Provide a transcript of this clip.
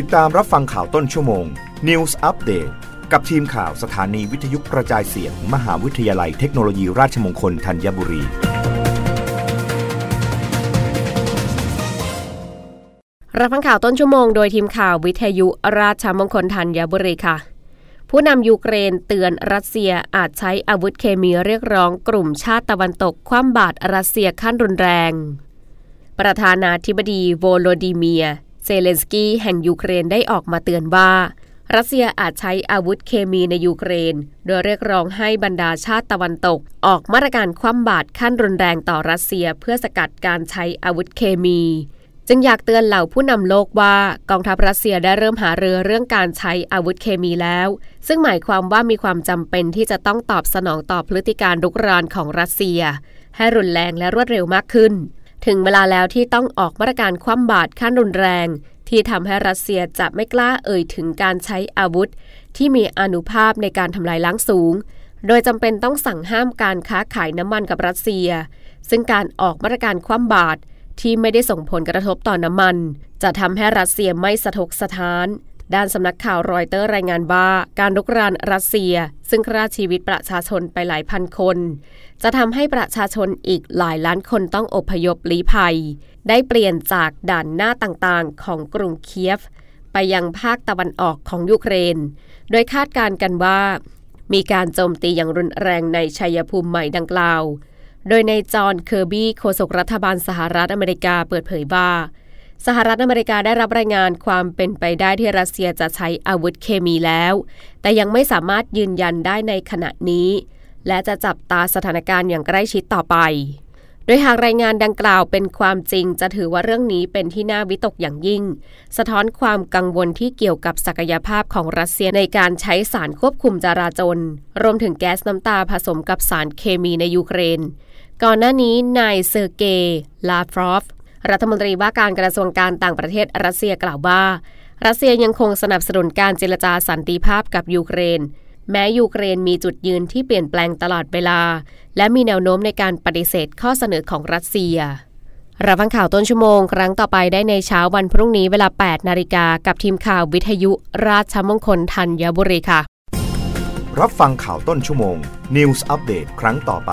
ติดตามรับฟังข่าวต้นชั่วโมง News Update กับทีมข่าวสถานีวิทยุกระจายเสียง มหาวิทยาลัยเทคโนโลยีราชมงคลธัญบุรี รับฟังข่าวต้นชั่วโมงโดยทีมข่าววิทยุราชมงคลธัญบุรีค่ะ ผู้นำยูเครนเตือนรัสเซียอาจใช้อาวุธเคมีเรียกร้องกลุ่มชาติตะวันตกคว่ำบาตรรัสเซียขั้นรุนแรง ประธานาธิบดีโวโลดีมีร์ เซเลนสกี้แห่งยูเครนได้ออกมาเตือนว่า รัสเซียอาจใช้อาวุธเคมีในยูเครน โดยเรียกร้องให้บรรดาชาติตะวันตก ออกมาตรการคว่ำบาตรขั้นรุนแรงต่อรัสเซียเพื่อสกัดการใช้อาวุธเคมี จึงอยากเตือนเหล่าผู้นำโลกว่ากองทัพรัสเซียได้เริ่มหารือเรื่องการใช้อาวุธเคมีแล้ว ซึ่งหมายความว่ามีความจำเป็นที่จะต้องตอบสนองต่อพฤติการรุกรานของรัสเซีย ให้รุนแรงและรวดเร็วมากขึ้น ถึงเวลาแล้วที่ต้องออกมาตรการคว่ำบาตรขั้นรุนแรง ที่ทำให้รัสเซียจะไม่กล้าเอ่ยถึงการใช้อาวุธ ที่มีอนุภาพในการทำลายล้างสูง โดยจำเป็นต้องสั่งห้ามการค้าขายน้ำมันกับรัสเซีย ซึ่งการออกมาตรการคว่ำบาตรที่ไม่ได้ส่งผลกระทบต่อน้ำมัน จะทำให้รัสเซียไม่สะทกสะท้าน ด้านสำนักข่าวรอยเตอร์รายงานว่าการลุกรานรัสเซีย ซึ่งฆ่าชีวิตประชาชนไปหลายพันคน จะทำให้ประชาชนอีกหลายล้านคนต้องอพยพลี้ภัย ได้เปลี่ยนจากด่านหน้าต่างๆ ของกรุงเคียฟ ไปยังภาคตะวันออกของยูเครน โดยคาดการณ์กันว่า มีการโจมตีอย่างรุนแรงในชัยภูมิใหม่ดังกล่าว โดยนายจอห์นเคอร์บี้โฆษกรัฐบาลสหรัฐอเมริกาเปิดเผยว่า สหรัฐอเมริกาได้รับรายงานความเป็นไปได้ที่รัสเซียจะใช้อาวุธเคมีแล้ว แต่ยังไม่สามารถยืนยันได้ในขณะนี้ และจะจับตาสถานการณ์อย่างใกล้ชิดต่อไป โดยหากรายงานดังกล่าวเป็นความจริงจะถือว่าเรื่องนี้เป็นที่น่าวิตกอย่างยิ่ง สะท้อนความกังวลที่เกี่ยวกับศักยภาพของรัสเซียในการใช้สารควบคุมจราจร รวมถึงแก๊สน้ำตาผสมกับสารเคมีในยูเครน ก่อนหน้านี้นายเซอร์เกย์ลาฟรอฟ รัฐมนตรีว่าการกระทรวงการต่างประเทศรัสเซียกล่าวว่า รัสเซียยังคงสนับสนุนการเจรจาสันติภาพกับยูเครน แม้ยูเครนมีจุดยืนที่เปลี่ยนแปลงตลอดเวลา และมีแนวโน้มในการปฏิเสธข้อเสนอของรัสเซียรับฟังข่าวต้นชั่วโมง ครั้งต่อไปได้ในเช้าวันพรุ่งนี้เวลา 8 นาฬิกากับทีมข่าววิทยุราชมงคลธัญบุรีค่ะ รับฟังข่าวต้นชั่วโมง News อัปเดตครั้งต่อไป